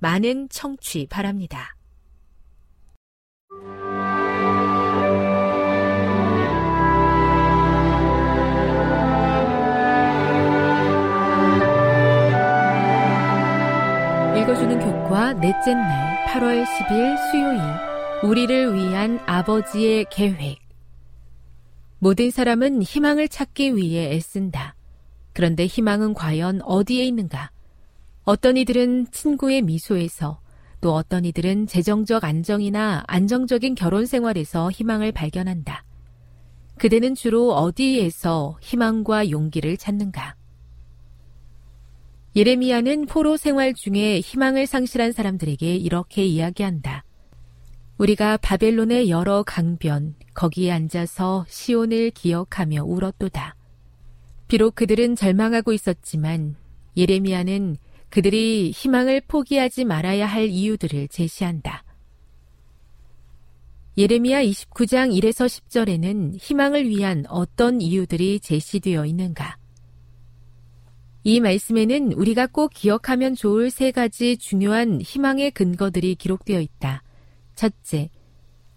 많은 청취 바랍니다. 읽어주는 교과 넷째 날 8월 10일 수요일 우리를 위한 아버지의 계획 모든 사람은 희망을 찾기 위해 애쓴다. 그런데 희망은 과연 어디에 있는가? 어떤 이들은 친구의 미소에서 또 어떤 이들은 재정적 안정이나 안정적인 결혼 생활에서 희망을 발견한다. 그대는 주로 어디에서 희망과 용기를 찾는가? 예레미야는 포로 생활 중에 희망을 상실한 사람들에게 이렇게 이야기한다. 우리가 바벨론의 여러 강변, 거기에 앉아서 시온을 기억하며 울었도다. 비록 그들은 절망하고 있었지만 예레미야는 그들이 희망을 포기하지 말아야 할 이유들을 제시한다. 예레미야 29장 1에서 10절에는 희망을 위한 어떤 이유들이 제시되어 있는가? 이 말씀에는 우리가 꼭 기억하면 좋을 세 가지 중요한 희망의 근거들이 기록되어 있다. 첫째,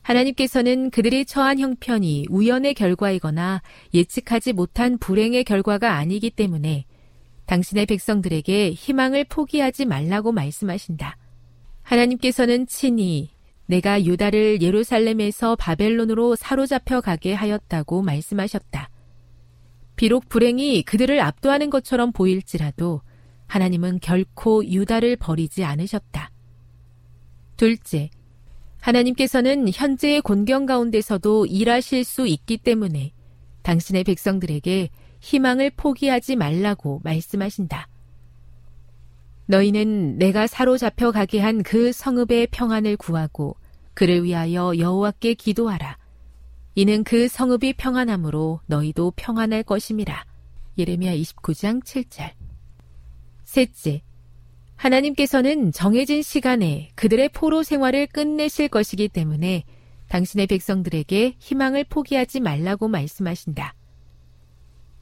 하나님께서는 그들이 처한 형편이 우연의 결과이거나 예측하지 못한 불행의 결과가 아니기 때문에 당신의 백성들에게 희망을 포기하지 말라고 말씀하신다. 하나님께서는 친히 내가 유다를 예루살렘에서 바벨론으로 사로잡혀 가게 하였다고 말씀하셨다. 비록 불행이 그들을 압도하는 것처럼 보일지라도 하나님은 결코 유다를 버리지 않으셨다. 둘째, 하나님께서는 현재의 곤경 가운데서도 일하실 수 있기 때문에 당신의 백성들에게 희망을 포기하지 말라고 말씀하신다. 너희는 내가 사로잡혀 가게 한 그 성읍의 평안을 구하고 그를 위하여 여호와께 기도하라. 이는 그 성읍이 평안함으로 너희도 평안할 것임이라. 예레미야 29장 7절. 셋째, 하나님께서는 정해진 시간에 그들의 포로 생활을 끝내실 것이기 때문에 당신의 백성들에게 희망을 포기하지 말라고 말씀하신다.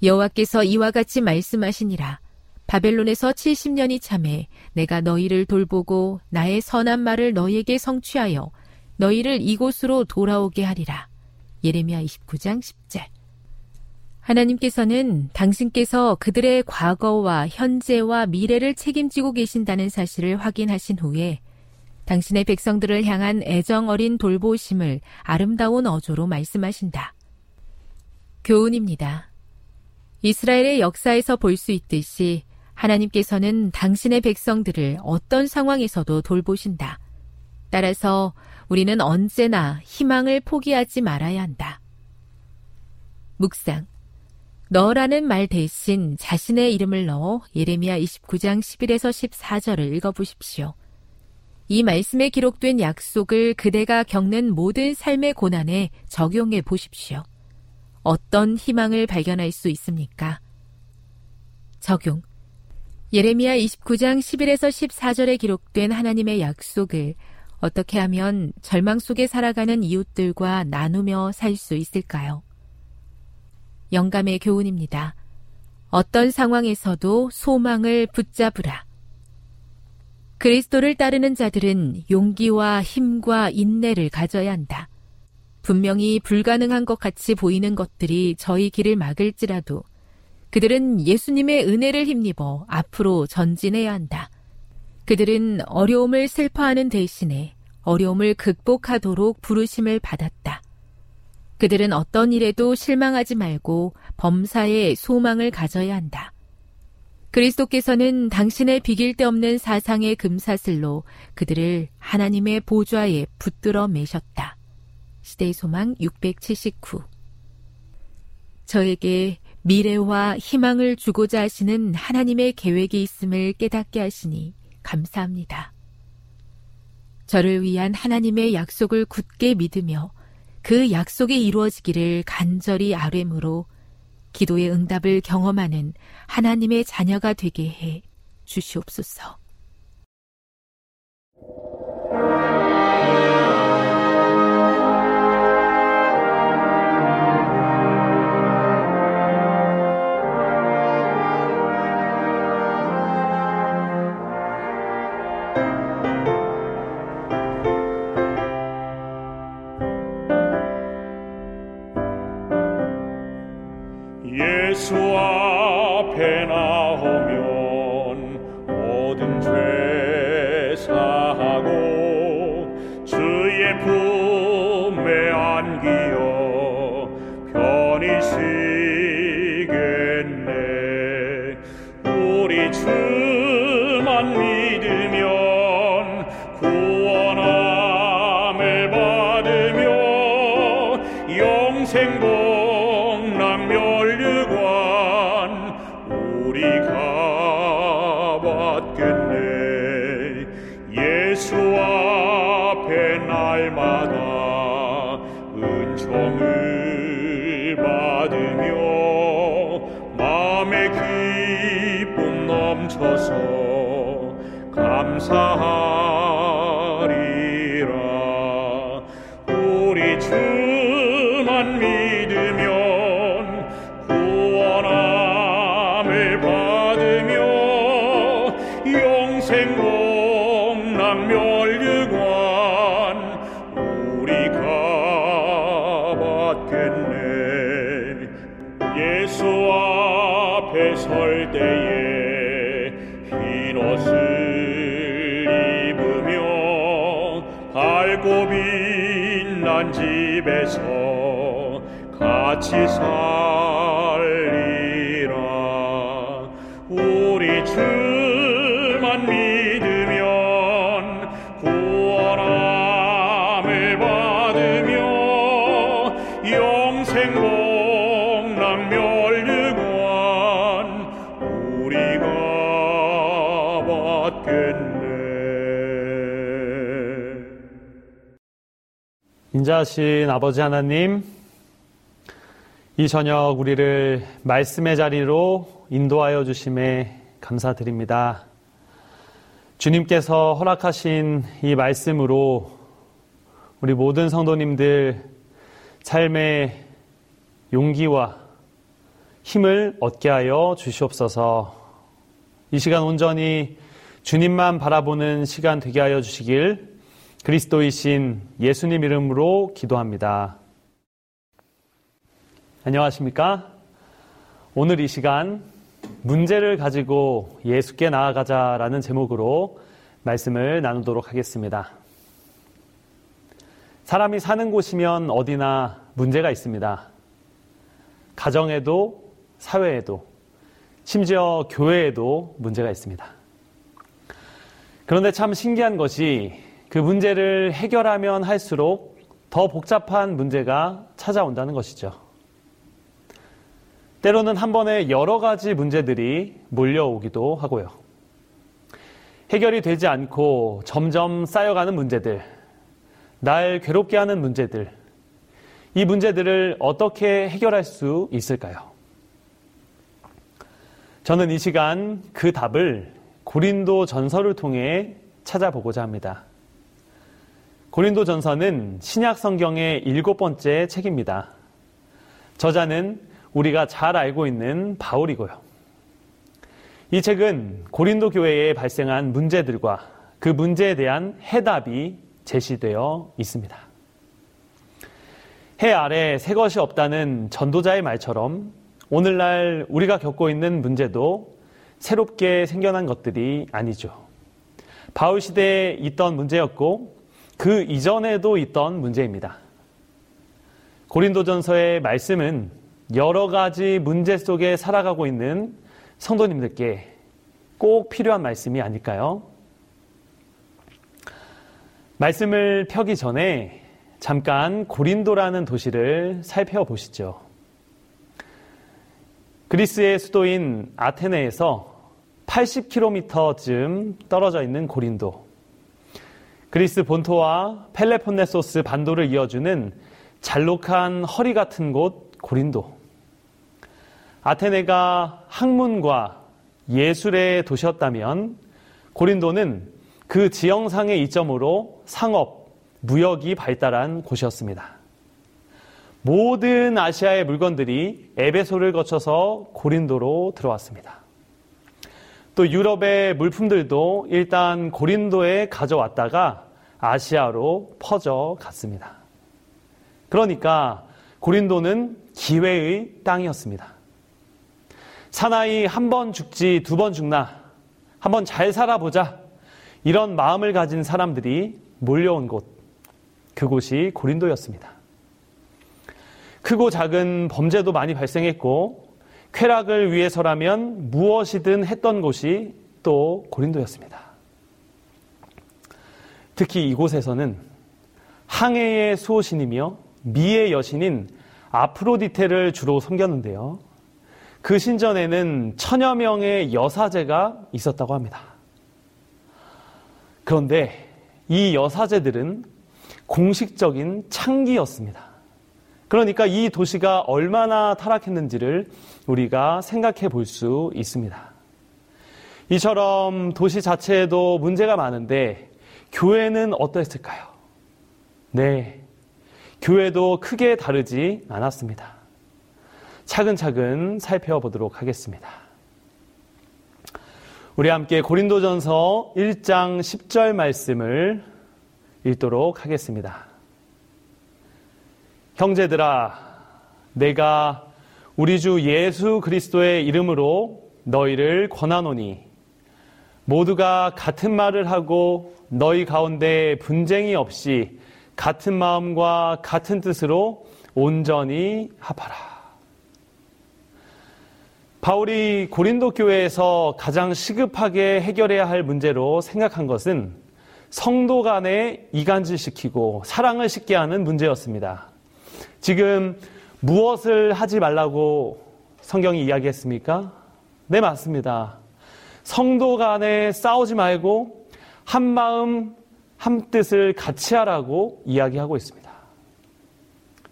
여호와께서 이와 같이 말씀하시니라. 바벨론에서 70년이 참해 내가 너희를 돌보고 나의 선한 말을 너희에게 성취하여 너희를 이곳으로 돌아오게 하리라. 예레미야 29장 10절. 하나님께서는 당신께서 그들의 과거와 현재와 미래를 책임지고 계신다는 사실을 확인하신 후에 당신의 백성들을 향한 애정 어린 돌보심을 아름다운 어조로 말씀하신다. 교훈입니다. 이스라엘의 역사에서 볼 수 있듯이 하나님께서는 당신의 백성들을 어떤 상황에서도 돌보신다. 따라서 우리는 언제나 희망을 포기하지 말아야 한다. 묵상. 너라는 말 대신 자신의 이름을 넣어 예레미야 29장 11에서 14절을 읽어보십시오. 이 말씀에 기록된 약속을 그대가 겪는 모든 삶의 고난에 적용해 보십시오. 어떤 희망을 발견할 수 있습니까? 적용. 예레미야 29장 11에서 14절에 기록된 하나님의 약속을 어떻게 하면 절망 속에 살아가는 이웃들과 나누며 살 수 있을까요? 영감의 교훈입니다. 어떤 상황에서도 소망을 붙잡으라. 그리스도를 따르는 자들은 용기와 힘과 인내를 가져야 한다. 분명히 불가능한 것 같이 보이는 것들이 저희 길을 막을지라도 그들은 예수님의 은혜를 힘입어 앞으로 전진해야 한다. 그들은 어려움을 슬퍼하는 대신에 어려움을 극복하도록 부르심을 받았다. 그들은 어떤 일에도 실망하지 말고 범사에 소망을 가져야 한다. 그리스도께서는 당신의 비길 데 없는 사상의 금사슬로 그들을 하나님의 보좌에 붙들어 매셨다. 시대의 소망 679 저에게 미래와 희망을 주고자 하시는 하나님의 계획이 있음을 깨닫게 하시니 감사합니다. 저를 위한 하나님의 약속을 굳게 믿으며 그 약속이 이루어지기를 간절히 아뢰므로 기도의 응답을 경험하는 하나님의 자녀가 되게 해 주시옵소서. 집 같이 살리라. 우리 받겠네. 인자하신 아버지 하나님, 이 저녁 우리를 말씀의 자리로 인도하여 주심에 감사드립니다. 주님께서 허락하신 이 말씀으로 우리 모든 성도님들 삶의 용기와 힘을 얻게 하여 주시옵소서 이 시간 온전히 주님만 바라보는 시간 되게 하여 주시길 그리스도이신 예수님 이름으로 기도합니다. 안녕하십니까? 오늘 이 시간 문제를 가지고 예수께 나아가자라는 제목으로 말씀을 나누도록 하겠습니다. 사람이 사는 곳이면 어디나 문제가 있습니다. 가정에도 사회에도 심지어 교회에도 문제가 있습니다. 그런데 참 신기한 것이 그 문제를 해결하면 할수록 더 복잡한 문제가 찾아온다는 것이죠. 때로는 한 번에 여러 가지 문제들이 몰려오기도 하고요. 해결이 되지 않고 점점 쌓여가는 문제들, 날 괴롭게 하는 문제들, 이 문제들을 어떻게 해결할 수 있을까요? 저는 이 시간 그 답을 고린도 전설을 통해 찾아보고자 합니다. 고린도 전서는 신약 성경의 일곱 번째 책입니다. 저자는 우리가 잘 알고 있는 바울이고요. 이 책은 고린도 교회에 발생한 문제들과 그 문제에 대한 해답이 제시되어 있습니다. 해 아래 새 것이 없다는 전도자의 말처럼 오늘날 우리가 겪고 있는 문제도 새롭게 생겨난 것들이 아니죠. 바울 시대에 있던 문제였고 그 이전에도 있던 문제입니다. 고린도전서의 말씀은 여러 가지 문제 속에 살아가고 있는 성도님들께 꼭 필요한 말씀이 아닐까요? 말씀을 펴기 전에 잠깐 고린도라는 도시를 살펴보시죠. 그리스의 수도인 아테네에서 80km쯤 떨어져 있는 고린도. 그리스 본토와 펠레폰네소스 반도를 이어주는 잘록한 허리 같은 곳 고린도. 아테네가 학문과 예술의 도시였다면 고린도는 그 지형상의 이점으로 상업, 무역이 발달한 곳이었습니다. 모든 아시아의 물건들이 에베소를 거쳐서 고린도로 들어왔습니다. 또 유럽의 물품들도 일단 고린도에 가져왔다가 아시아로 퍼져 갔습니다. 그러니까 고린도는 기회의 땅이었습니다. 사나이 한 번 죽지 두 번 죽나 한 번 잘 살아보자 이런 마음을 가진 사람들이 몰려온 곳 그곳이 고린도였습니다. 크고 작은 범죄도 많이 발생했고 쾌락을 위해서라면 무엇이든 했던 곳이 또 고린도였습니다. 특히 이곳에서는 항해의 수호신이며 미의 여신인 아프로디테를 주로 섬겼는데요. 그 신전에는 천여 명의 여사제가 있었다고 합니다. 그런데 이 여사제들은 공식적인 창기였습니다. 그러니까 이 도시가 얼마나 타락했는지를 우리가 생각해 볼 수 있습니다. 이처럼 도시 자체에도 문제가 많은데 교회는 어떠했을까요? 네. 교회도 크게 다르지 않았습니다. 차근차근 살펴보도록 하겠습니다. 우리 함께 고린도전서 1장 10절 말씀을 읽도록 하겠습니다. 형제들아, 내가 우리 주 예수 그리스도의 이름으로 너희를 권하노니 모두가 같은 말을 하고 너희 가운데 분쟁이 없이 같은 마음과 같은 뜻으로 온전히 합하라. 바울이 고린도 교회에서 가장 시급하게 해결해야 할 문제로 생각한 것은 성도 간에 이간질시키고 사랑을 싣게 하는 문제였습니다. 지금 무엇을 하지 말라고 성경이 이야기했습니까? 네, 맞습니다. 성도 간에 싸우지 말고 한 마음, 한 뜻을 같이 하라고 이야기하고 있습니다.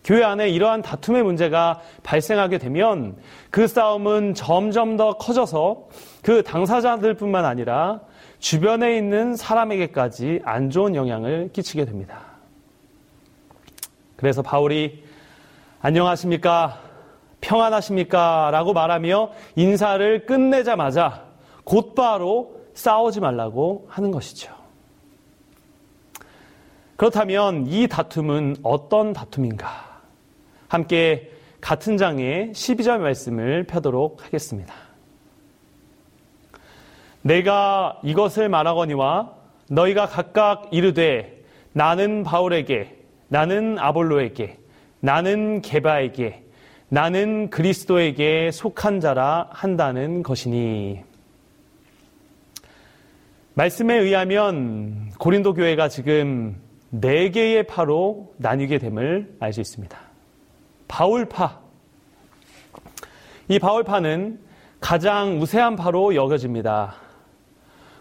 교회 안에 이러한 다툼의 문제가 발생하게 되면 그 싸움은 점점 더 커져서 그 당사자들뿐만 아니라 주변에 있는 사람에게까지 안 좋은 영향을 끼치게 됩니다. 그래서 바울이 안녕하십니까? 평안하십니까? 라고 말하며 인사를 끝내자마자 곧바로 싸우지 말라고 하는 것이죠. 그렇다면 이 다툼은 어떤 다툼인가? 함께 같은 장의 12절 말씀을 펴도록 하겠습니다. 내가 이것을 말하거니와 너희가 각각 이르되 나는 바울에게 나는 아볼로에게 나는 개바에게 나는 그리스도에게 속한 자라 한다는 것이니 말씀에 의하면 고린도 교회가 지금 네 개의 파로 나뉘게 됨을 알 수 있습니다. 바울파. 이 바울파는 가장 우세한 파로 여겨집니다.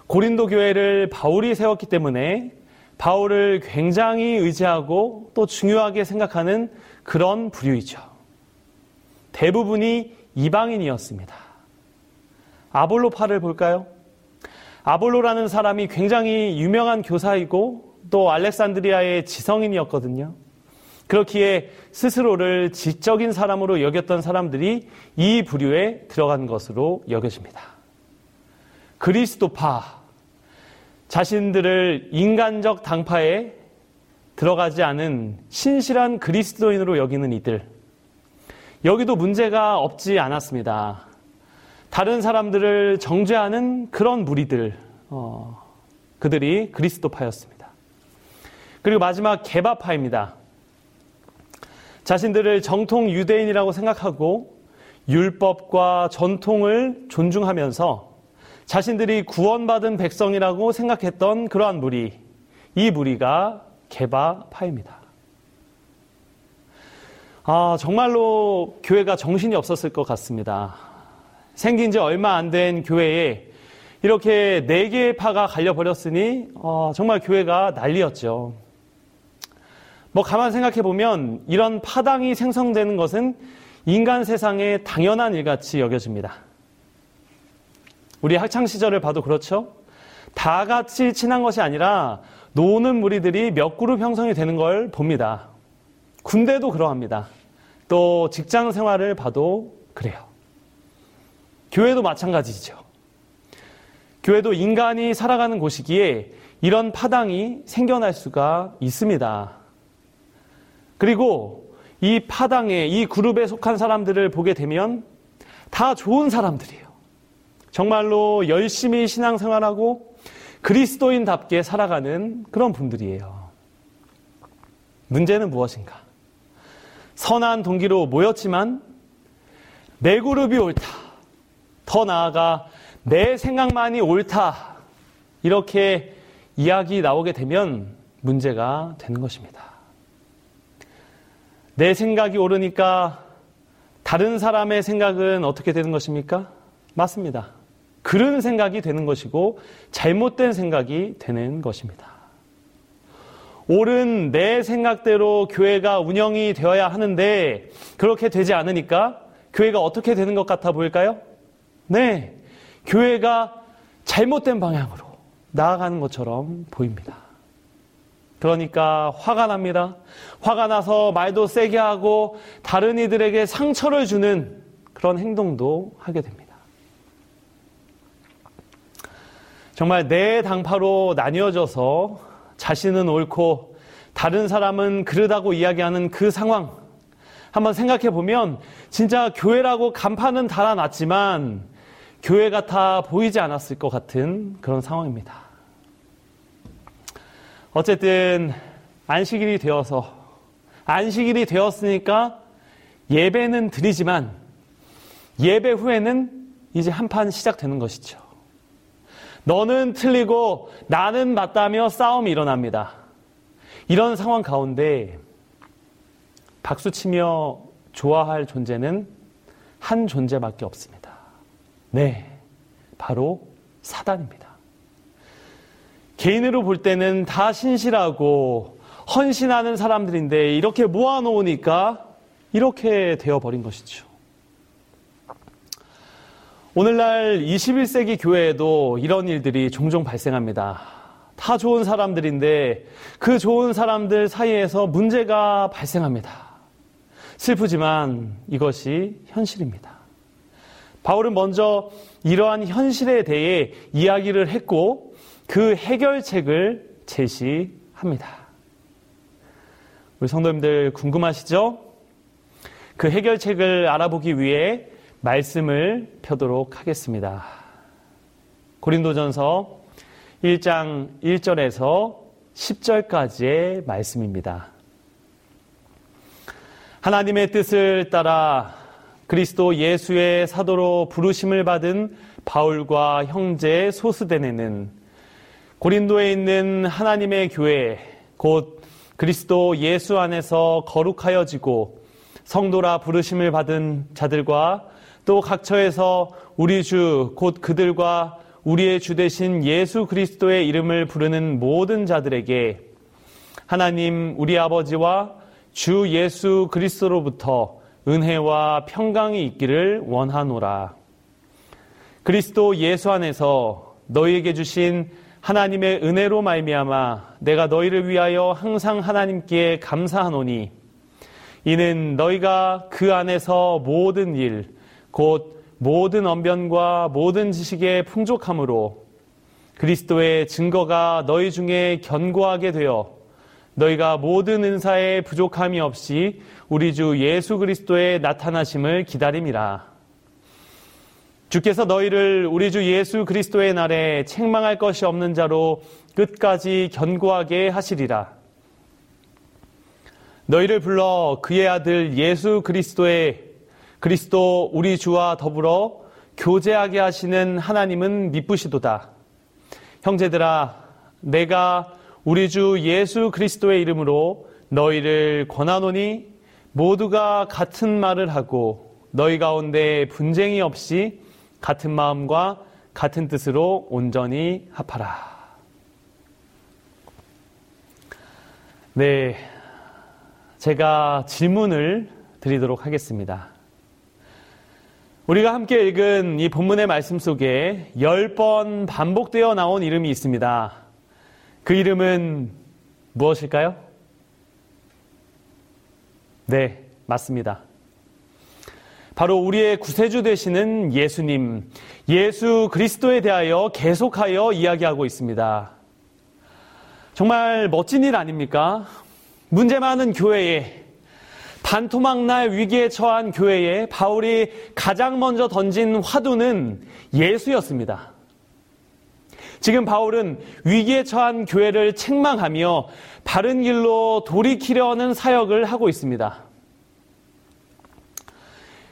고린도 교회를 바울이 세웠기 때문에 바울을 굉장히 의지하고 또 중요하게 생각하는 그런 부류이죠. 대부분이 이방인이었습니다. 아볼로파를 볼까요? 아볼로라는 사람이 굉장히 유명한 교사이고 또 알렉산드리아의 지성인이었거든요. 그렇기에 스스로를 지적인 사람으로 여겼던 사람들이 이 부류에 들어간 것으로 여겨집니다. 그리스도파, 자신들을 인간적 당파에 들어가지 않은 신실한 그리스도인으로 여기는 이들. 여기도 문제가 없지 않았습니다. 다른 사람들을 정죄하는 그런 무리들, 어, 그들이 그리스도파였습니다. 그리고 마지막 개바파입니다. 자신들을 정통 유대인이라고 생각하고 율법과 전통을 존중하면서 자신들이 구원받은 백성이라고 생각했던 그러한 무리, 이 무리가 개바파입니다. 아, 정말로 교회가 정신이 없었을 것 같습니다. 생긴 지 얼마 안 된 교회에 이렇게 네 개의 파가 갈려버렸으니 어, 정말 교회가 난리였죠. 뭐 가만 생각해 보면 이런 파당이 생성되는 것은 인간 세상의 당연한 일같이 여겨집니다. 우리 학창 시절을 봐도 그렇죠. 다 같이 친한 것이 아니라 노는 무리들이 몇 그룹 형성이 되는 걸 봅니다. 군대도 그러합니다. 또 직장 생활을 봐도 그래요. 교회도 마찬가지죠. 교회도 인간이 살아가는 곳이기에 이런 파당이 생겨날 수가 있습니다. 그리고 이 파당에, 이 그룹에 속한 사람들을 보게 되면 다 좋은 사람들이에요. 정말로 열심히 신앙생활하고 그리스도인답게 살아가는 그런 분들이에요. 문제는 무엇인가? 선한 동기로 모였지만 내 그룹이 옳다. 더 나아가 내 생각만이 옳다. 이렇게 이야기 나오게 되면 문제가 되는 것입니다. 내 생각이 옳으니까 다른 사람의 생각은 어떻게 되는 것입니까? 맞습니다. 그런 생각이 되는 것이고 잘못된 생각이 되는 것입니다. 옳은 내 생각대로 교회가 운영이 되어야 하는데 그렇게 되지 않으니까 교회가 어떻게 되는 것 같아 보일까요? 네. 교회가 잘못된 방향으로 나아가는 것처럼 보입니다. 그러니까 화가 납니다. 화가 나서 말도 세게 하고 다른 이들에게 상처를 주는 그런 행동도 하게 됩니다. 정말 내 당파로 나뉘어져서 자신은 옳고 다른 사람은 그르다고 이야기하는 그 상황 한번 생각해 보면 진짜 교회라고 간판은 달아놨지만 교회 같아 보이지 않았을 것 같은 그런 상황입니다. 어쨌든 안식일이 되어서 안식일이 되었으니까 예배는 드리지만 예배 후에는 이제 한판 시작되는 것이죠. 너는 틀리고 나는 맞다며 싸움이 일어납니다. 이런 상황 가운데 박수치며 좋아할 존재는 한 존재밖에 없습니다. 네, 바로 사단입니다. 개인으로 볼 때는 다 신실하고 헌신하는 사람들인데 이렇게 모아놓으니까 이렇게 되어버린 것이죠. 오늘날 21세기 교회에도 이런 일들이 종종 발생합니다. 다 좋은 사람들인데 그 좋은 사람들 사이에서 문제가 발생합니다. 슬프지만 이것이 현실입니다. 바울은 먼저 이러한 현실에 대해 이야기를 했고 그 해결책을 제시합니다. 우리 성도님들 궁금하시죠? 그 해결책을 알아보기 위해 말씀을 펴도록 하겠습니다. 고린도전서 1장 1절에서 10절까지의 말씀입니다. 하나님의 뜻을 따라 그리스도 예수의 사도로 부르심을 받은 바울과 형제 소스데네는 고린도에 있는 하나님의 교회, 곧 그리스도 예수 안에서 거룩하여지고 성도라 부르심을 받은 자들과 또 각처에서 우리 주, 곧 그들과 우리의 주 되신 예수 그리스도의 이름을 부르는 모든 자들에게 하나님 우리 아버지와 주 예수 그리스도로부터 은혜와 평강이 있기를 원하노라. 그리스도 예수 안에서 너희에게 주신 하나님의 은혜로 말미암아 내가 너희를 위하여 항상 하나님께 감사하노니 이는 너희가 그 안에서 모든 일, 곧 모든 언변과 모든 지식의 풍족함으로 그리스도의 증거가 너희 중에 견고하게 되어 너희가 모든 은사에 부족함이 없이 우리 주 예수 그리스도의 나타나심을 기다림이라. 주께서 너희를 우리 주 예수 그리스도의 날에 책망할 것이 없는 자로 끝까지 견고하게 하시리라. 너희를 불러 그의 아들 예수 그리스도의 그리스도 우리 주와 더불어 교제하게 하시는 하나님은 미쁘시도다. 형제들아, 내가 우리 주 예수 그리스도의 이름으로 너희를 권하노니 모두가 같은 말을 하고 너희 가운데 분쟁이 없이 같은 마음과 같은 뜻으로 온전히 합하라. 네. 제가 질문을 드리도록 하겠습니다. 우리가 함께 읽은 이 본문의 말씀 속에 열 번 반복되어 나온 이름이 있습니다. 그 이름은 무엇일까요? 네, 맞습니다. 바로 우리의 구세주 되시는 예수님, 예수 그리스도에 대하여 계속하여 이야기하고 있습니다. 정말 멋진 일 아닙니까? 문제 많은 교회에 반토막날 위기에 처한 교회에 바울이 가장 먼저 던진 화두는 예수였습니다. 지금 바울은 위기에 처한 교회를 책망하며 바른 길로 돌이키려는 사역을 하고 있습니다.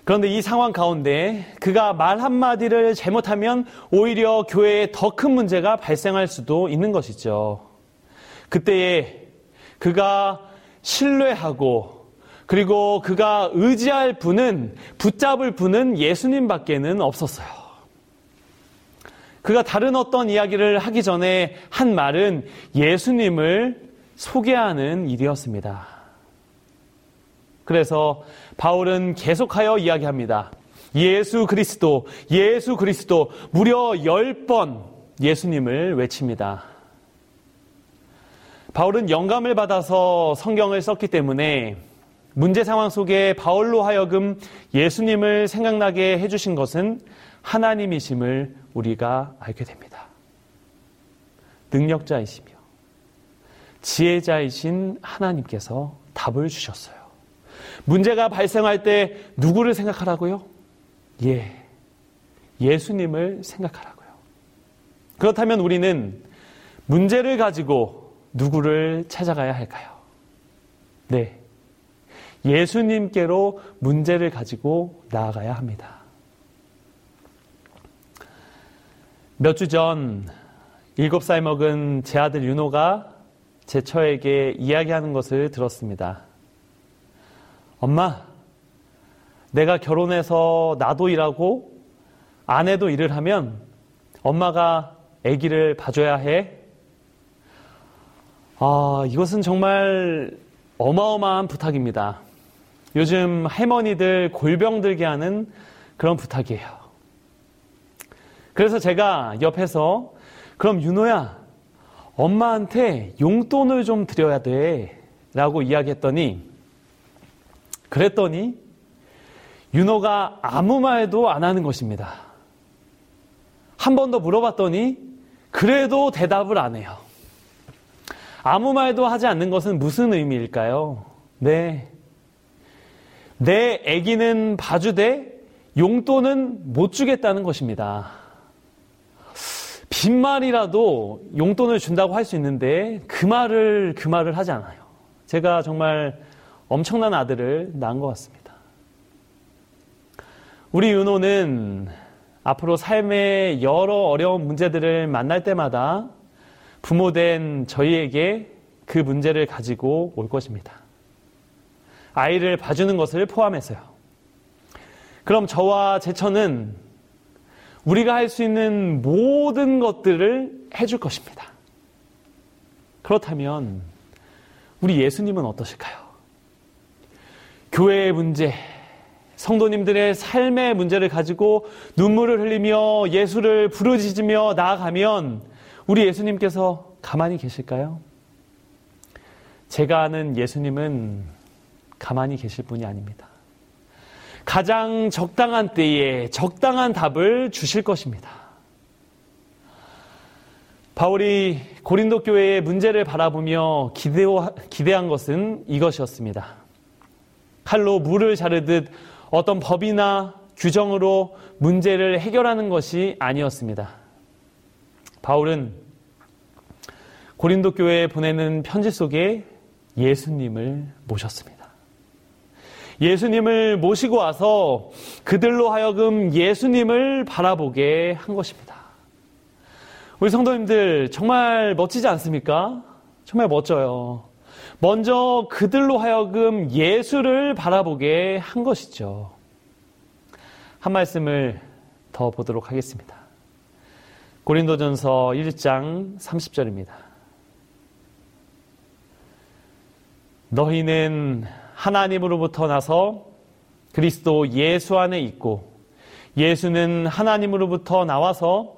그런데 이 상황 가운데 그가 말 한마디를 잘못하면 오히려 교회에 더 큰 문제가 발생할 수도 있는 것이죠. 그때에 그가 신뢰하고 그리고 그가 의지할 분은 붙잡을 분은 예수님 밖에는 없었어요. 그가 다른 어떤 이야기를 하기 전에 한 말은 예수님을 소개하는 일이었습니다. 그래서 바울은 계속하여 이야기합니다. 예수 그리스도, 예수 그리스도, 무려 열 번 예수님을 외칩니다. 바울은 영감을 받아서 성경을 썼기 때문에 문제 상황 속에 바울로 하여금 예수님을 생각나게 해주신 것은 하나님이심을 우리가 알게 됩니다. 능력자이시며 지혜자이신 하나님께서 답을 주셨어요. 문제가 발생할 때 누구를 생각하라고요? 예. 예수님을 생각하라고요. 그렇다면 우리는 문제를 가지고 누구를 찾아가야 할까요? 네. 예수님께로 문제를 가지고 나아가야 합니다. 몇 주 전 일곱 살 먹은 제 아들 윤호가 제 처에게 이야기하는 것을 들었습니다. 엄마, 내가 결혼해서 나도 일하고 아내도 일을 하면 엄마가 아기를 봐줘야 해. 아, 이것은 정말 어마어마한 부탁입니다. 요즘 할머니들 골병 들게 하는 그런 부탁이에요. 그래서 제가 옆에서 그럼 윤호야, 엄마한테 용돈을 좀 드려야 돼. 라고 이야기했더니 그랬더니 윤호가 아무 말도 안 하는 것입니다. 한 번 더 물어봤더니 그래도 대답을 안 해요. 아무 말도 하지 않는 것은 무슨 의미일까요? 네. 내 아기는 봐주되 용돈은 못 주겠다는 것입니다. 빈말이라도 용돈을 준다고 할 수 있는데 그 말을 그 말을 하지 않아요. 제가 정말 엄청난 아들을 낳은 것 같습니다. 우리 윤호는 앞으로 삶의 여러 어려운 문제들을 만날 때마다 부모된 저희에게 그 문제를 가지고 올 것입니다. 아이를 봐주는 것을 포함해서요. 그럼 저와 제처는 우리가 할 수 있는 모든 것들을 해줄 것입니다. 그렇다면 우리 예수님은 어떠실까요? 교회의 문제, 성도님들의 삶의 문제를 가지고 눈물을 흘리며 예수를 부르짖으며 나아가면 우리 예수님께서 가만히 계실까요? 제가 아는 예수님은 가만히 계실 분이 아닙니다. 가장 적당한 때에 적당한 답을 주실 것입니다. 바울이 고린도 교회의 문제를 바라보며 기대한 것은 이것이었습니다. 칼로 물을 자르듯 어떤 법이나 규정으로 문제를 해결하는 것이 아니었습니다. 바울은 고린도 교회에 보내는 편지 속에 예수님을 모셨습니다. 예수님을 모시고 와서 그들로 하여금 예수님을 바라보게 한 것입니다. 우리 성도님들 정말 멋지지 않습니까? 정말 멋져요. 먼저 그들로 하여금 예수를 바라보게 한 것이죠. 한 말씀을 더 보도록 하겠습니다. 고린도전서 1장 30절입니다. 너희는 하나님으로부터 나서 그리스도 예수 안에 있고 예수는 하나님으로부터 나와서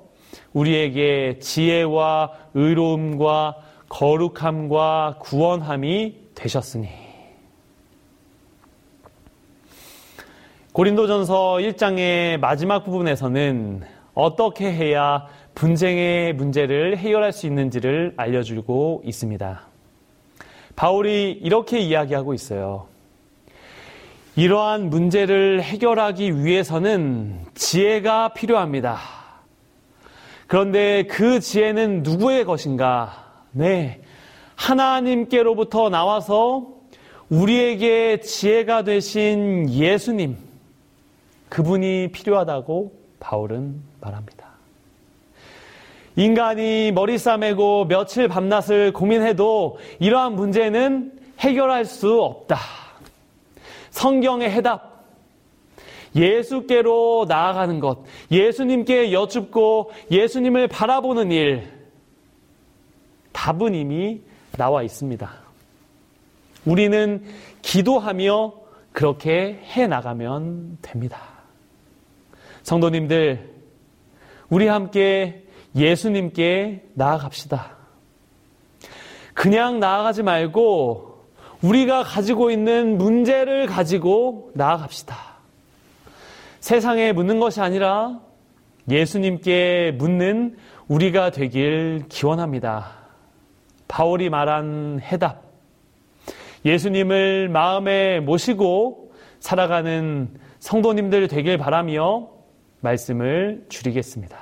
우리에게 지혜와 의로움과 거룩함과 구원함이 되셨으니. 고린도전서 1장의 마지막 부분에서는 어떻게 해야 분쟁의 문제를 해결할 수 있는지를 알려주고 있습니다. 바울이 이렇게 이야기하고 있어요. 이러한 문제를 해결하기 위해서는 지혜가 필요합니다. 그런데 그 지혜는 누구의 것인가? 네. 하나님께로부터 나와서 우리에게 지혜가 되신 예수님, 그분이 필요하다고 바울은 말합니다. 인간이 머리 싸매고 며칠 밤낮을 고민해도 이러한 문제는 해결할 수 없다. 성경의 해답. 예수께로 나아가는 것. 예수님께 여쭙고 예수님을 바라보는 일. 답은 이미 나와 있습니다. 우리는 기도하며 그렇게 해 나가면 됩니다. 성도님들, 우리 함께 예수님께 나아갑시다. 그냥 나아가지 말고 우리가 가지고 있는 문제를 가지고 나아갑시다. 세상에 묻는 것이 아니라 예수님께 묻는 우리가 되길 기원합니다. 바울이 말한 해답. 예수님을 마음에 모시고 살아가는 성도님들 되길 바라며 말씀을 줄이겠습니다.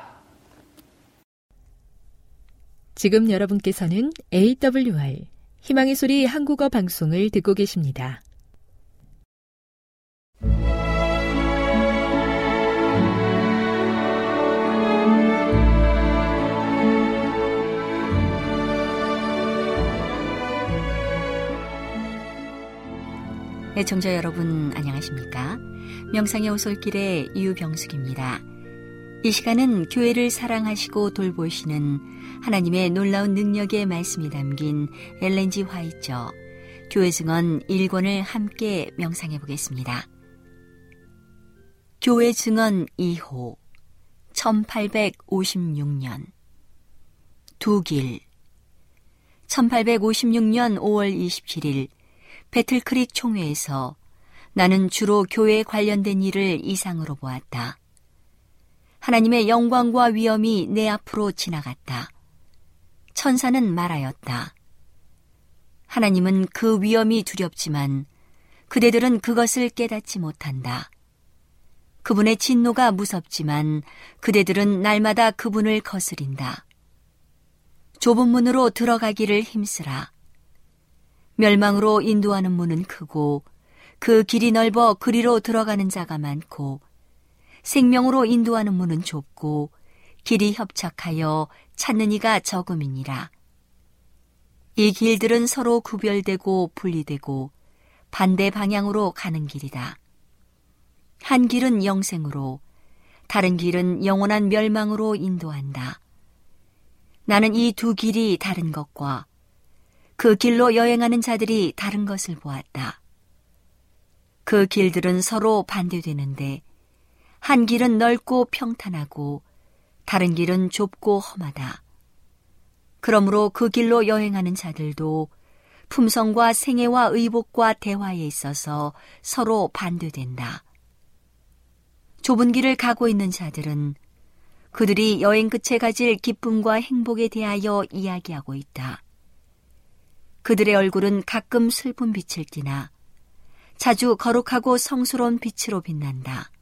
지금 여러분께서는 AWR 희망의 소리 한국어 방송을 듣고 계십니다. 애청자 여러분 안녕하십니까? 명상의 오솔길의 유병숙입니다. 이 시간은 교회를 사랑하시고 돌보시는 하나님의 놀라운 능력의 말씀이 담긴 엘렌지 화이처 교회 증언 1권을 함께 명상해 보겠습니다. 교회 증언 2호 1856년 두길 1856년 5월 27일 배틀크릭 총회에서 나는 주로 교회에 관련된 일을 이상으로 보았다. 하나님의 영광과 위엄이 내 앞으로 지나갔다. 천사는 말하였다. 하나님은 그 위엄이 두렵지만 그대들은 그것을 깨닫지 못한다. 그분의 진노가 무섭지만 그대들은 날마다 그분을 거스린다. 좁은 문으로 들어가기를 힘쓰라. 멸망으로 인도하는 문은 크고 그 길이 넓어 그리로 들어가는 자가 많고 생명으로 인도하는 문은 좁고 길이 협착하여 찾는 이가 적음이니라. 이 길들은 서로 구별되고 분리되고 반대 방향으로 가는 길이다. 한 길은 영생으로, 다른 길은 영원한 멸망으로 인도한다. 나는 이 두 길이 다른 것과 그 길로 여행하는 자들이 다른 것을 보았다. 그 길들은 서로 반대되는데 한 길은 넓고 평탄하고 다른 길은 좁고 험하다. 그러므로 그 길로 여행하는 자들도 품성과 생애와 의복과 대화에 있어서 서로 반대된다. 좁은 길을 가고 있는 자들은 그들이 여행 끝에 가질 기쁨과 행복에 대하여 이야기하고 있다. 그들의 얼굴은 가끔 슬픈 빛을 띠나 자주 거룩하고 성스러운 빛으로 빛난다.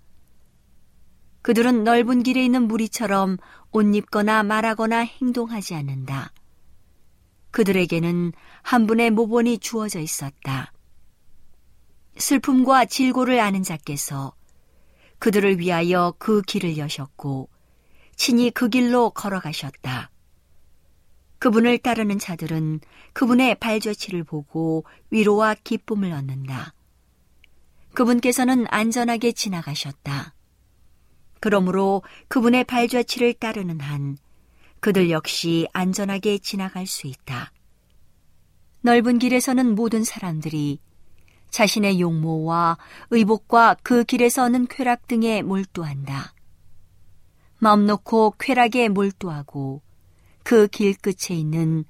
그들은 넓은 길에 있는 무리처럼 옷 입거나 말하거나 행동하지 않는다. 그들에게는 한 분의 모본이 주어져 있었다. 슬픔과 질고를 아는 자께서 그들을 위하여 그 길을 여셨고 친히 그 길로 걸어가셨다. 그분을 따르는 자들은 그분의 발자취를 보고 위로와 기쁨을 얻는다. 그분께서는 안전하게 지나가셨다. 그러므로 그분의 발자취를 따르는 한 그들 역시 안전하게 지나갈 수 있다. 넓은 길에서는 모든 사람들이 자신의 용모와 의복과 그 길에서 는 쾌락 등에 몰두한다. 마음 놓고 쾌락에 몰두하고 그 길 끝에 있는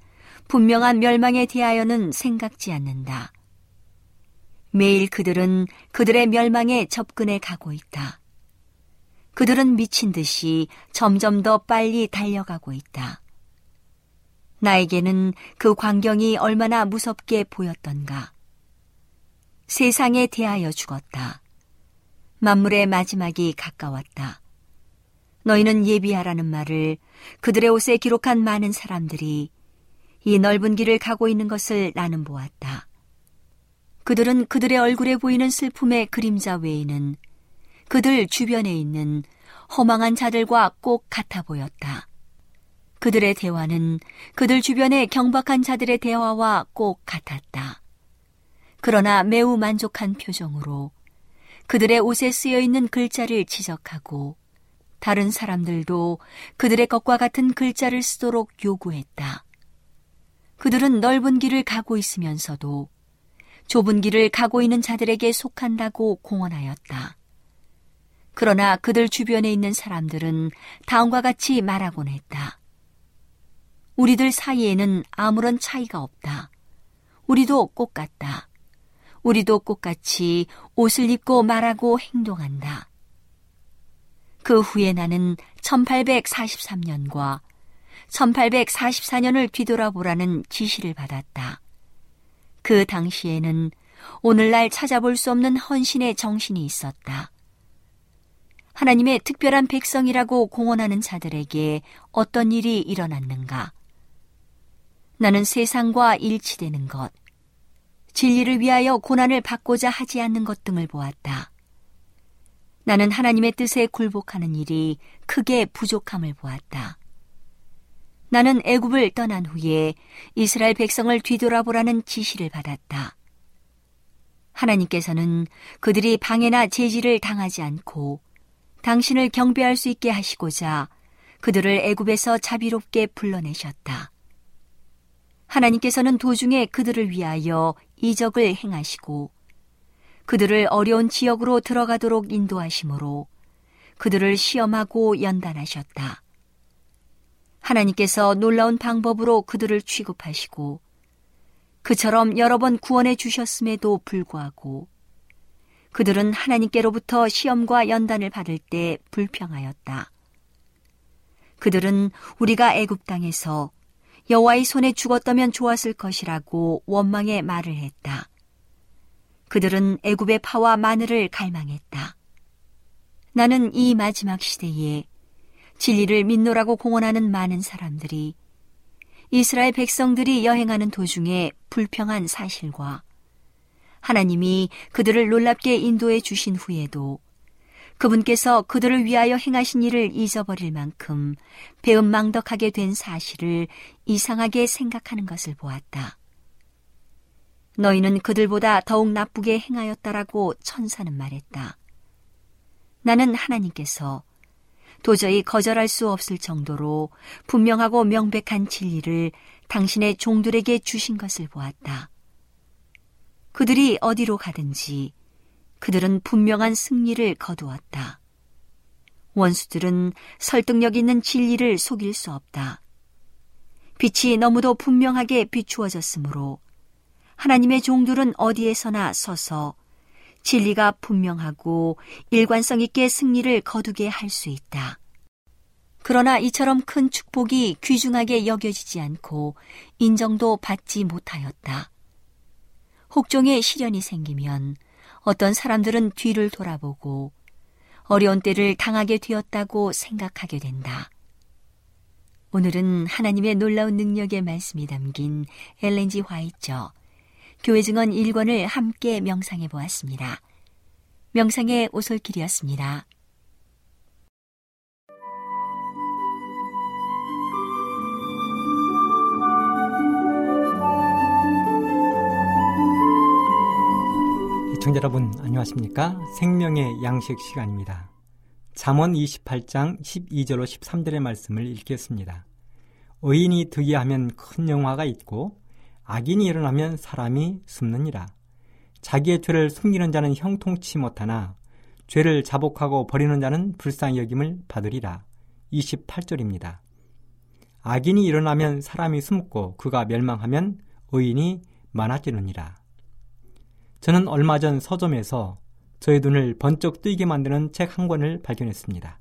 분명한 멸망에 대하여는 생각지 않는다. 매일 그들은 그들의 멸망에 접근해 가고 있다. 그들은 미친 듯이 점점 더 빨리 달려가고 있다. 나에게는 그 광경이 얼마나 무섭게 보였던가. 세상에 대하여 죽었다. 만물의 마지막이 가까웠다. 너희는 예비하라는 말을 그들의 옷에 기록한 많은 사람들이 이 넓은 길을 가고 있는 것을 나는 보았다. 그들은 그들의 얼굴에 보이는 슬픔의 그림자 외에는 그들 주변에 있는 허망한 자들과 꼭 같아 보였다. 그들의 대화는 그들 주변의 경박한 자들의 대화와 꼭 같았다. 그러나 매우 만족한 표정으로 그들의 옷에 쓰여 있는 글자를 지적하고 다른 사람들도 그들의 것과 같은 글자를 쓰도록 요구했다. 그들은 넓은 길을 가고 있으면서도 좁은 길을 가고 있는 자들에게 속한다고 공언하였다. 그러나 그들 주변에 있는 사람들은 다음과 같이 말하곤 했다. 우리들 사이에는 아무런 차이가 없다. 우리도 똑같다. 우리도 똑같이 옷을 입고 말하고 행동한다. 그 후에 나는 1843년과 1844년을 뒤돌아보라는 지시를 받았다. 그 당시에는 오늘날 찾아볼 수 없는 헌신의 정신이 있었다. 하나님의 특별한 백성이라고 공언하는 자들에게 어떤 일이 일어났는가? 나는 세상과 일치되는 것, 진리를 위하여 고난을 받고자 하지 않는 것 등을 보았다. 나는 하나님의 뜻에 굴복하는 일이 크게 부족함을 보았다. 나는 애굽을 떠난 후에 이스라엘 백성을 뒤돌아보라는 지시를 받았다. 하나님께서는 그들이 방해나 제지를 당하지 않고 당신을 경배할 수 있게 하시고자 그들을 애굽에서 자비롭게 불러내셨다. 하나님께서는 도중에 그들을 위하여 이적을 행하시고 그들을 어려운 지역으로 들어가도록 인도하심으로 그들을 시험하고 연단하셨다. 하나님께서 놀라운 방법으로 그들을 취급하시고 그처럼 여러 번 구원해 주셨음에도 불구하고 그들은 하나님께로부터 시험과 연단을 받을 때 불평하였다. 그들은 우리가 애굽 땅에서 여호와의 손에 죽었다면 좋았을 것이라고 원망의 말을 했다. 그들은 애굽의 파와 마늘을 갈망했다. 나는 이 마지막 시대에 진리를 믿노라고 공언하는 많은 사람들이 이스라엘 백성들이 여행하는 도중에 불평한 사실과 하나님이 그들을 놀랍게 인도해 주신 후에도 그분께서 그들을 위하여 행하신 일을 잊어버릴 만큼 배은망덕하게 된 사실을 이상하게 생각하는 것을 보았다. 너희는 그들보다 더욱 나쁘게 행하였다라고 천사는 말했다. 나는 하나님께서 도저히 거절할 수 없을 정도로 분명하고 명백한 진리를 당신의 종들에게 주신 것을 보았다. 그들이 어디로 가든지 그들은 분명한 승리를 거두었다. 원수들은 설득력 있는 진리를 속일 수 없다. 빛이 너무도 분명하게 비추어졌으므로 하나님의 종들은 어디에서나 서서 진리가 분명하고 일관성 있게 승리를 거두게 할 수 있다. 그러나 이처럼 큰 축복이 귀중하게 여겨지지 않고 인정도 받지 못하였다. 혹종의 시련이 생기면 어떤 사람들은 뒤를 돌아보고 어려운 때를 당하게 되었다고 생각하게 된다. 오늘은 하나님의 놀라운 능력의 말씀이 담긴 엘렌지 화이처 교회 증언 1권을 함께 명상해 보았습니다. 명상의 오솔길이었습니다. 시청자 여러분 안녕하십니까? 생명의 양식 시간입니다. 잠언 28장 12절로 13절의 말씀을 읽겠습니다. 의인이 득이 하면 큰 영화가 있고 악인이 일어나면 사람이 숨느니라. 자기의 죄를 숨기는 자는 형통치 못하나 죄를 자복하고 버리는 자는 불쌍히 여김을 받으리라. 28절입니다. 악인이 일어나면 사람이 숨고 그가 멸망하면 의인이 많아지느니라. 저는 얼마 전 서점에서 저의 눈을 번쩍 뜨이게 만드는 책 한 권을 발견했습니다.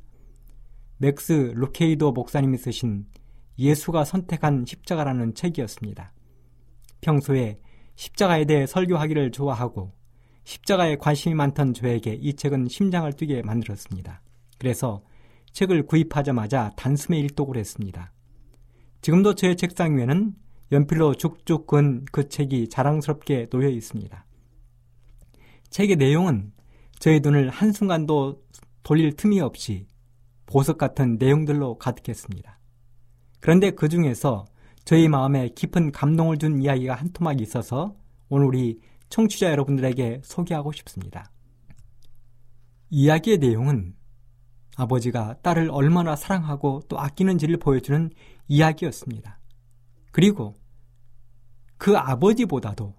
맥스 루케이도 목사님이 쓰신 예수가 선택한 십자가라는 책이었습니다. 평소에 십자가에 대해 설교하기를 좋아하고 십자가에 관심이 많던 저에게 이 책은 심장을 뛰게 만들었습니다. 그래서 책을 구입하자마자 단숨에 일독을 했습니다. 지금도 저의 책상 위에는 연필로 쭉쭉 근그 책이 자랑스럽게 놓여 있습니다. 책의 내용은 저의 눈을 한순간도 돌릴 틈이 없이 보석 같은 내용들로 가득했습니다. 그런데 그 중에서 저희 마음에 깊은 감동을 준 이야기가 한 토막이 있어서 오늘 우리 청취자 여러분들에게 소개하고 싶습니다. 이야기의 내용은 아버지가 딸을 얼마나 사랑하고 또 아끼는지를 보여주는 이야기였습니다. 그리고 그 아버지보다도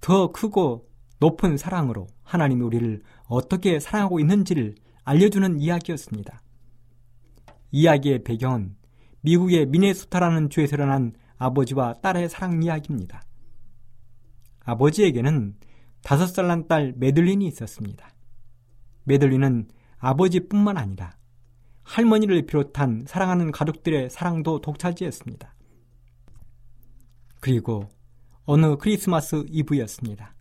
더 크고 높은 사랑으로 하나님 우리를 어떻게 사랑하고 있는지를 알려주는 이야기였습니다. 이야기의 배경은 미국의 미네소타라는 주에서 일어난 아버지와 딸의 사랑 이야기입니다. 아버지에게는 다섯 살 난 딸 메들린이 있었습니다. 메들린은 아버지뿐만 아니라 할머니를 비롯한 사랑하는 가족들의 사랑도 독차지했습니다. 그리고 어느 크리스마스 이브였습니다.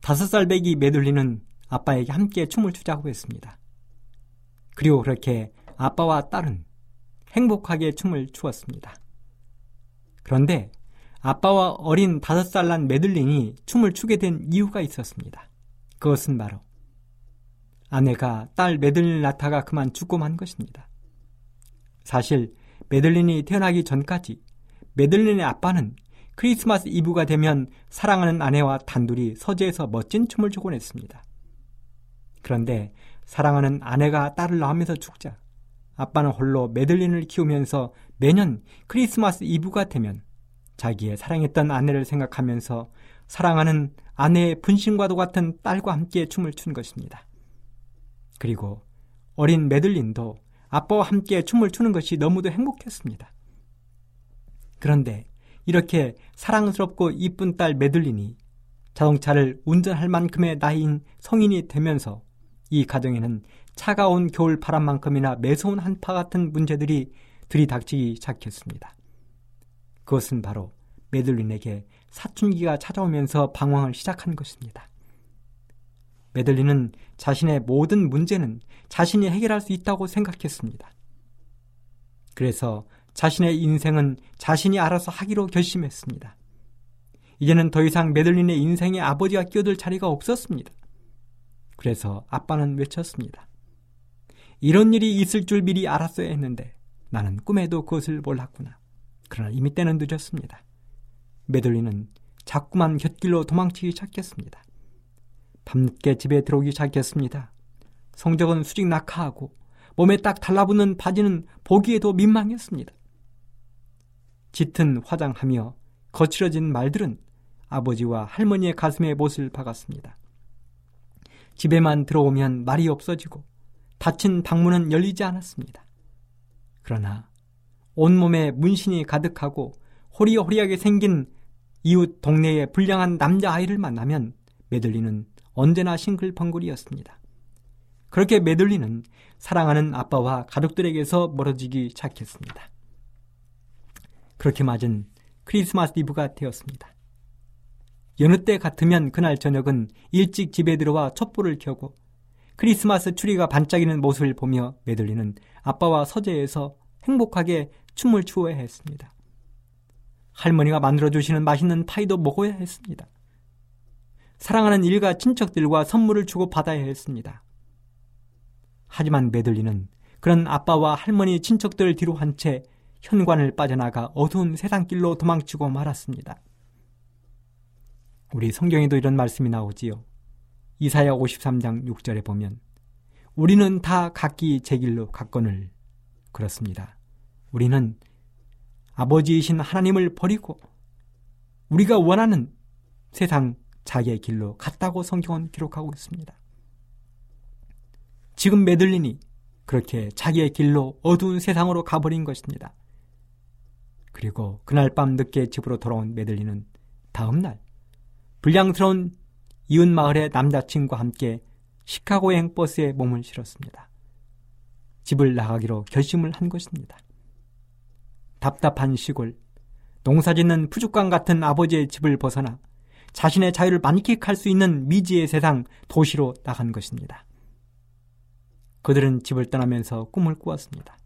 다섯 살 배기 메들린은 아빠에게 함께 춤을 추자고 했습니다. 그리고 그렇게 아빠와 딸은 행복하게 춤을 추었습니다. 그런데 아빠와 어린 다섯 살 난 메들린이 춤을 추게 된 이유가 있었습니다. 그것은 바로 아내가 딸 메들린 낳다가 그만 죽고 만 것입니다. 사실 메들린이 태어나기 전까지 메들린의 아빠는 크리스마스 이브가 되면 사랑하는 아내와 단둘이 서재에서 멋진 춤을 추곤 했습니다. 그런데 사랑하는 아내가 딸을 낳으면서 죽자 아빠는 홀로 메들린을 키우면서 매년 크리스마스 이브가 되면 자기의 사랑했던 아내를 생각하면서 사랑하는 아내의 분신과도 같은 딸과 함께 춤을 춘 것입니다. 그리고 어린 메들린도 아빠와 함께 춤을 추는 것이 너무도 행복했습니다. 그런데 이렇게 사랑스럽고 이쁜 딸 메들린이 자동차를 운전할 만큼의 나이인 성인이 되면서 이 가정에는 차가운 겨울 바람만큼이나 매서운 한파 같은 문제들이 들이닥치기 시작했습니다. 그것은 바로 메들린에게 사춘기가 찾아오면서 방황을 시작한 것입니다. 메들린은 자신의 모든 문제는 자신이 해결할 수 있다고 생각했습니다. 그래서 자신의 인생은 자신이 알아서 하기로 결심했습니다. 이제는 더 이상 메들린의 인생에 아버지가 끼어들 자리가 없었습니다. 그래서 아빠는 외쳤습니다. 이런 일이 있을 줄 미리 알았어야 했는데 나는 꿈에도 그것을 몰랐구나. 그러나 이미 때는 늦었습니다. 메들리는 자꾸만 곁길로 도망치기 시작했습니다. 밤늦게 집에 들어오기 시작했습니다. 성적은 수직 낙하하고 몸에 딱 달라붙는 바지는 보기에도 민망했습니다. 짙은 화장하며 거칠어진 말들은 아버지와 할머니의 가슴에 못을 박았습니다. 집에만 들어오면 말이 없어지고 닫힌 방문은 열리지 않았습니다. 그러나 온몸에 문신이 가득하고 호리호리하게 생긴 이웃 동네의 불량한 남자아이를 만나면 메들리는 언제나 싱글벙글이었습니다. 그렇게 메들리는 사랑하는 아빠와 가족들에게서 멀어지기 시작했습니다. 그렇게 맞은 크리스마스 이브가 되었습니다. 여느 때 같으면 그날 저녁은 일찍 집에 들어와 촛불을 켜고 크리스마스 추리가 반짝이는 모습을 보며 메들리는 아빠와 서재에서 행복하게 춤을 추어야 했습니다. 할머니가 만들어주시는 맛있는 파이도 먹어야 했습니다. 사랑하는 일가 친척들과 선물을 주고 받아야 했습니다. 하지만 메들리는 그런 아빠와 할머니 친척들 뒤로 한 채 현관을 빠져나가 어두운 세상길로 도망치고 말았습니다. 우리 성경에도 이런 말씀이 나오지요. 이사야 53장 6절에 보면 우리는 다 각기 제 길로 갔거늘 그렇습니다. 우리는 아버지이신 하나님을 버리고 우리가 원하는 세상 자기의 길로 갔다고 성경은 기록하고 있습니다. 지금 메들린이 그렇게 자기의 길로 어두운 세상으로 가버린 것입니다. 그리고 그날 밤 늦게 집으로 돌아온 메들린은 다음날 불량스러운 이웃 마을의 남자친구와 함께 시카고행 버스에 몸을 실었습니다. 집을 나가기로 결심을 한 것입니다. 답답한 시골, 농사짓는 푸죽강 같은 아버지의 집을 벗어나 자신의 자유를 만끽할 수 있는 미지의 세상 도시로 나간 것입니다. 그들은 집을 떠나면서 꿈을 꾸었습니다.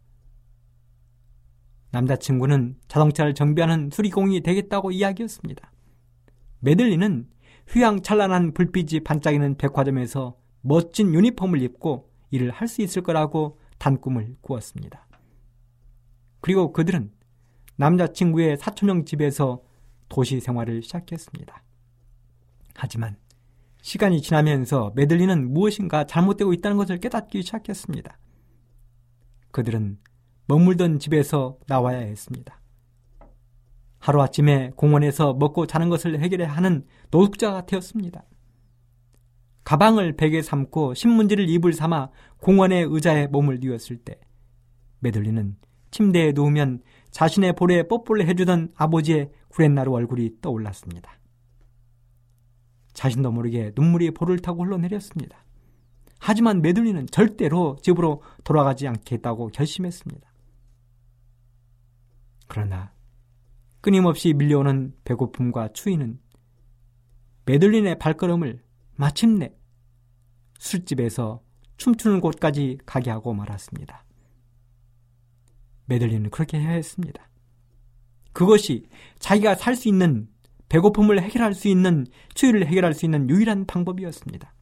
남자친구는 자동차를 정비하는 수리공이 되겠다고 이야기했습니다. 메들리는 휘황찬란한 불빛이 반짝이는 백화점에서 멋진 유니폼을 입고 일을 할 수 있을 거라고 단꿈을 꾸었습니다. 그리고 그들은 남자친구의 사촌형 집에서 도시 생활을 시작했습니다. 하지만 시간이 지나면서 메들리는 무엇인가 잘못되고 있다는 것을 깨닫기 시작했습니다. 그들은 머물던 집에서 나와야 했습니다. 하루아침에 공원에서 먹고 자는 것을 해결해야 하는 노숙자가 되었습니다. 가방을 베개 삼고 신문지를 입을 삼아 공원의 의자에 몸을 뉘었을 때 메들리는 침대에 누우면 자신의 볼에 뽀뽀를 해주던 아버지의 구렛나루 얼굴이 떠올랐습니다. 자신도 모르게 눈물이 볼을 타고 흘러내렸습니다. 하지만 메들리는 절대로 집으로 돌아가지 않겠다고 결심했습니다. 그러나 끊임없이 밀려오는 배고픔과 추위는 메들린의 발걸음을 마침내 술집에서 춤추는 곳까지 가게 하고 말았습니다. 메들린은 그렇게 해야 했습니다. 그것이 자기가 살 수 있는 배고픔을 해결할 수 있는 추위를 해결할 수 있는 유일한 방법이었습니다.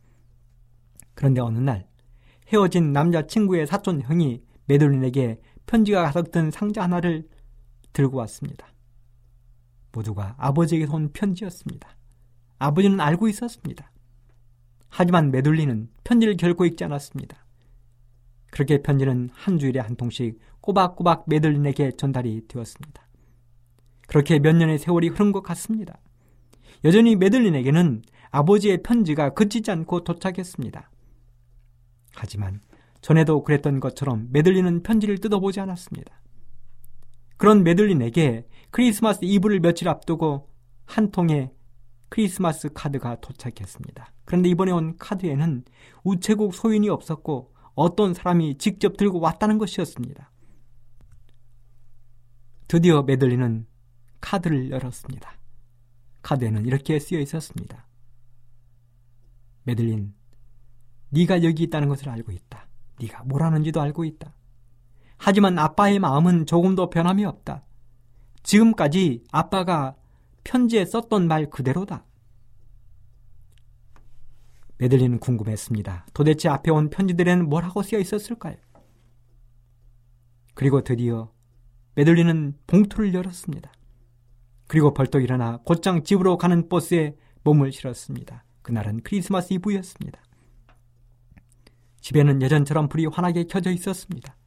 그런데 어느 날 헤어진 남자친구의 사촌 형이 메들린에게 편지가 가득 든 상자 하나를 들고 왔습니다. 모두가 아버지에게서 온 편지였습니다. 아버지는 알고 있었습니다. 하지만 메들린은 편지를 결코 읽지 않았습니다. 그렇게 편지는 한 주일에 한 통씩 꼬박꼬박 메들린에게 전달이 되었습니다. 그렇게 몇 년의 세월이 흐른 것 같습니다. 여전히 메들린에게는 아버지의 편지가 그치지 않고 도착했습니다. 하지만 전에도 그랬던 것처럼 메들린은 편지를 뜯어보지 않았습니다. 그런 메들린에게 크리스마스 이브를 며칠 앞두고 한 통의 크리스마스 카드가 도착했습니다. 그런데 이번에 온 카드에는 우체국 소인이 없었고 어떤 사람이 직접 들고 왔다는 것이었습니다. 드디어 메들리는 카드를 열었습니다. 카드에는 이렇게 쓰여 있었습니다. 메들린, 네가 여기 있다는 것을 알고 있다. 네가 뭘 하는지도 알고 있다. 하지만 아빠의 마음은 조금도 변함이 없다. 지금까지 아빠가 편지에 썼던 말 그대로다. 메들린은 궁금했습니다. 도대체 앞에 온 편지들에는 뭐라고 쓰여 있었을까요? 그리고 드디어 메들린은 봉투를 열었습니다. 그리고 벌떡 일어나 곧장 집으로 가는 버스에 몸을 실었습니다. 그날은 크리스마스 이브였습니다. 집에는 예전처럼 불이 환하게 켜져 있었습니다.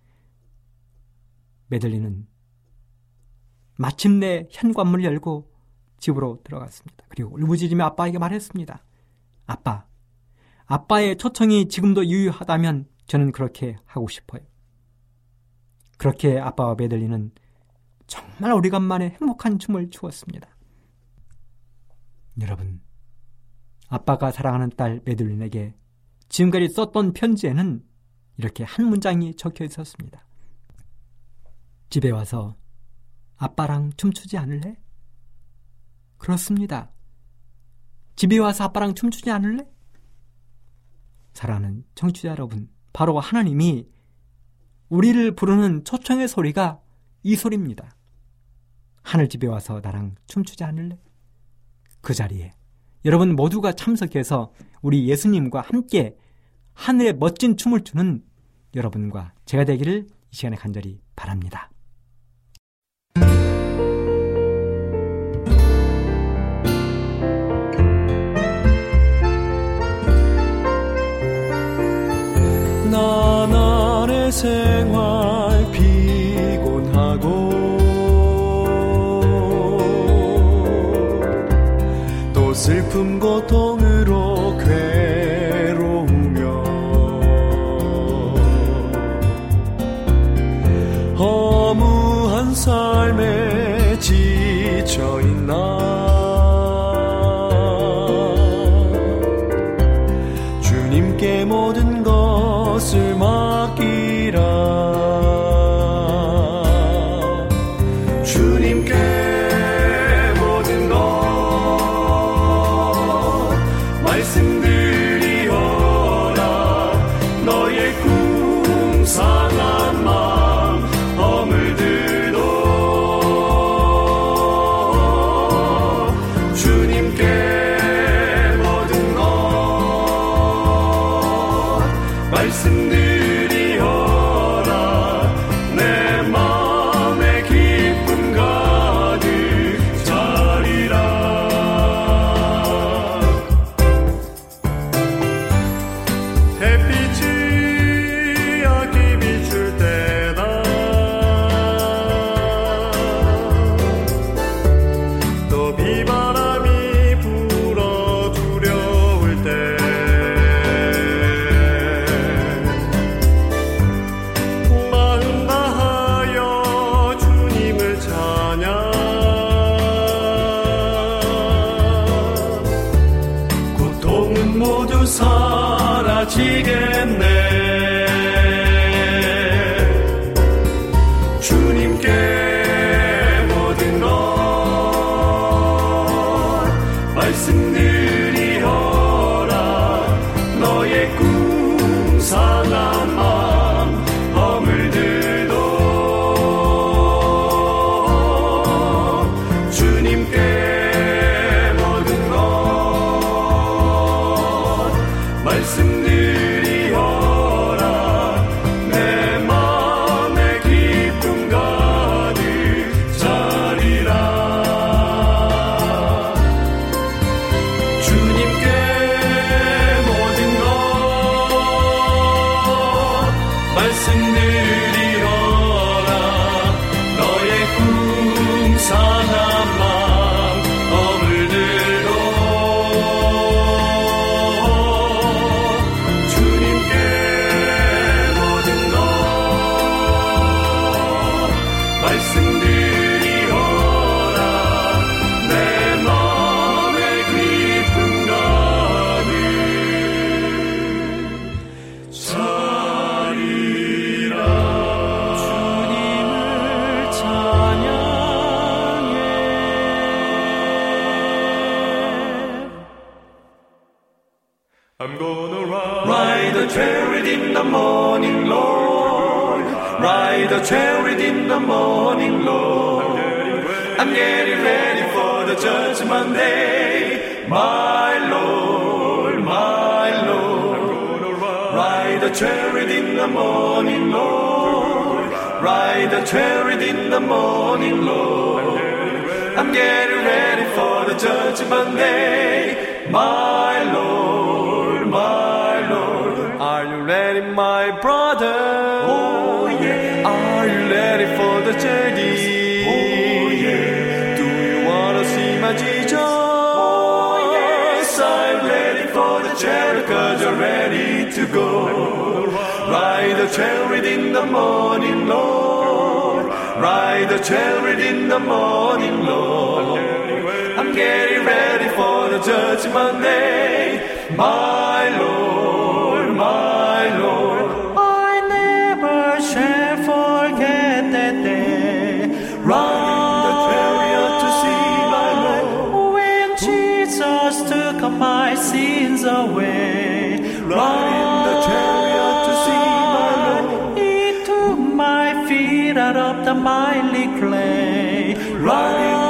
메들린은 마침내 현관문을 열고 집으로 들어갔습니다. 그리고 울부짖으며 아빠에게 말했습니다. 아빠, 아빠의 초청이 지금도 유효하다면 저는 그렇게 하고 싶어요. 그렇게 아빠와 메들린은 정말 오래간만에 행복한 춤을 추었습니다. 여러분, 아빠가 사랑하는 딸 메들린에게 지금까지 썼던 편지에는 이렇게 한 문장이 적혀 있었습니다. 집에 와서 아빠랑 춤추지 않을래? 그렇습니다. 집에 와서 아빠랑 춤추지 않을래? 사랑하는 청취자 여러분, 바로 하나님이 우리를 부르는 초청의 소리가 이 소리입니다. 하늘집에 와서 나랑 춤추지 않을래? 그 자리에 여러분 모두가 참석해서 우리 예수님과 함께 하늘의 멋진 춤을 추는 여러분과 제가 되기를 이 시간에 간절히 바랍니다. 나날의 생활 my sins away. Ride the chariot to see my Lord. He took my feet out of the miry clay. Riding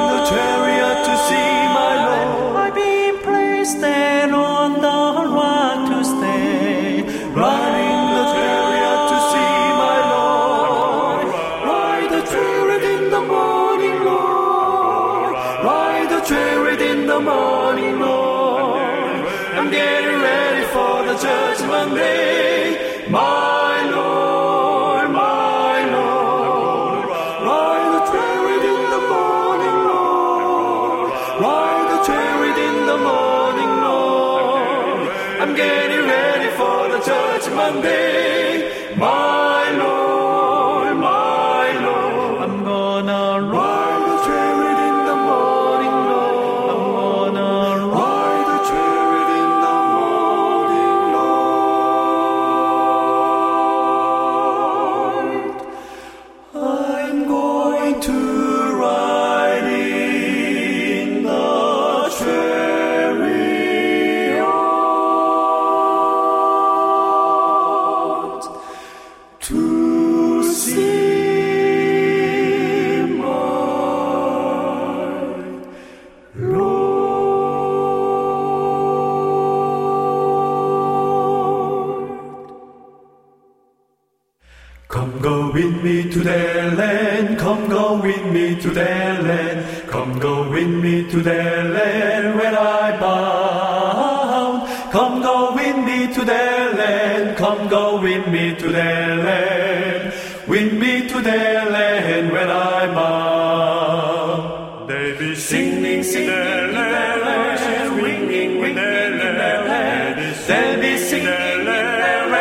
with me to their land, come go with me to their land, with me to their land where I'm bound. They be Singing, singing in their land, ringing, ringing in their land. They'll be singing in their land,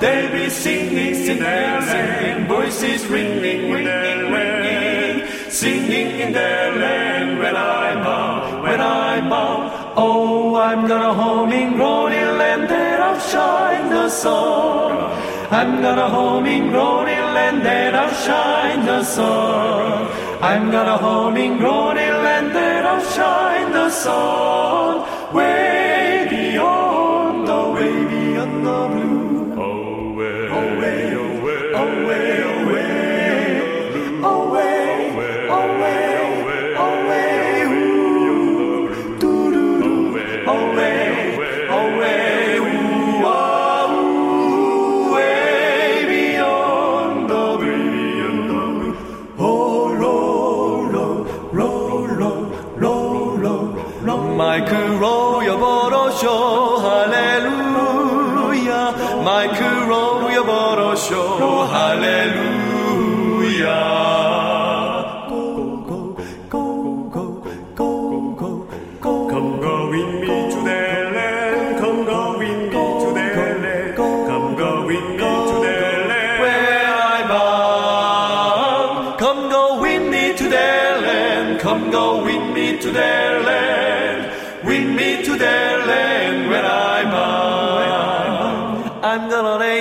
They'll be singing, singing, singing, voices ringing, ringing, ringing, singing in their land when I'm when bow. Oh, I'm gonna home in glory land that outshine the sun. I'm gonna home in glory land that outshine the sun. I'm gonna home in glory land that outshine the sun. Way beyond the way beyond the blue.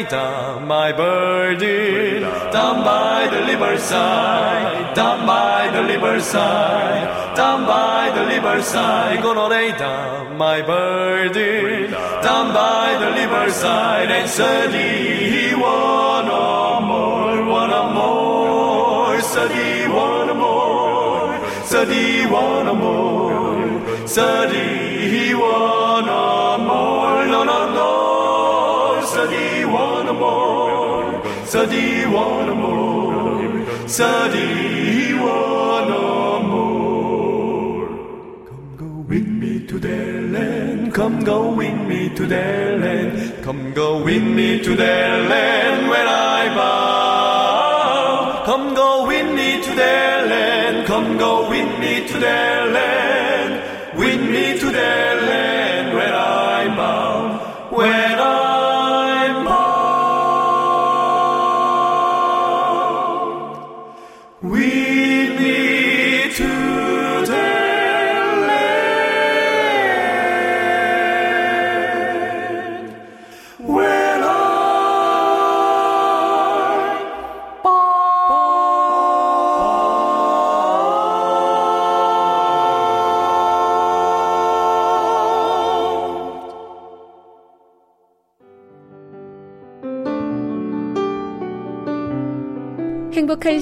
down my burden, down by the river side, down by the river side, down by the river side. Gonna lay down my burden, down by the river side, and suddenly he want no more, want no more, suddenly want more, suddenly want more, suddenly he want. More. Sadi wanna more. Sadi more. Come go with me to their land. Come go with me to their land. Come go with me to their land when I bow. Come go with me to their land. Come go with me to their land.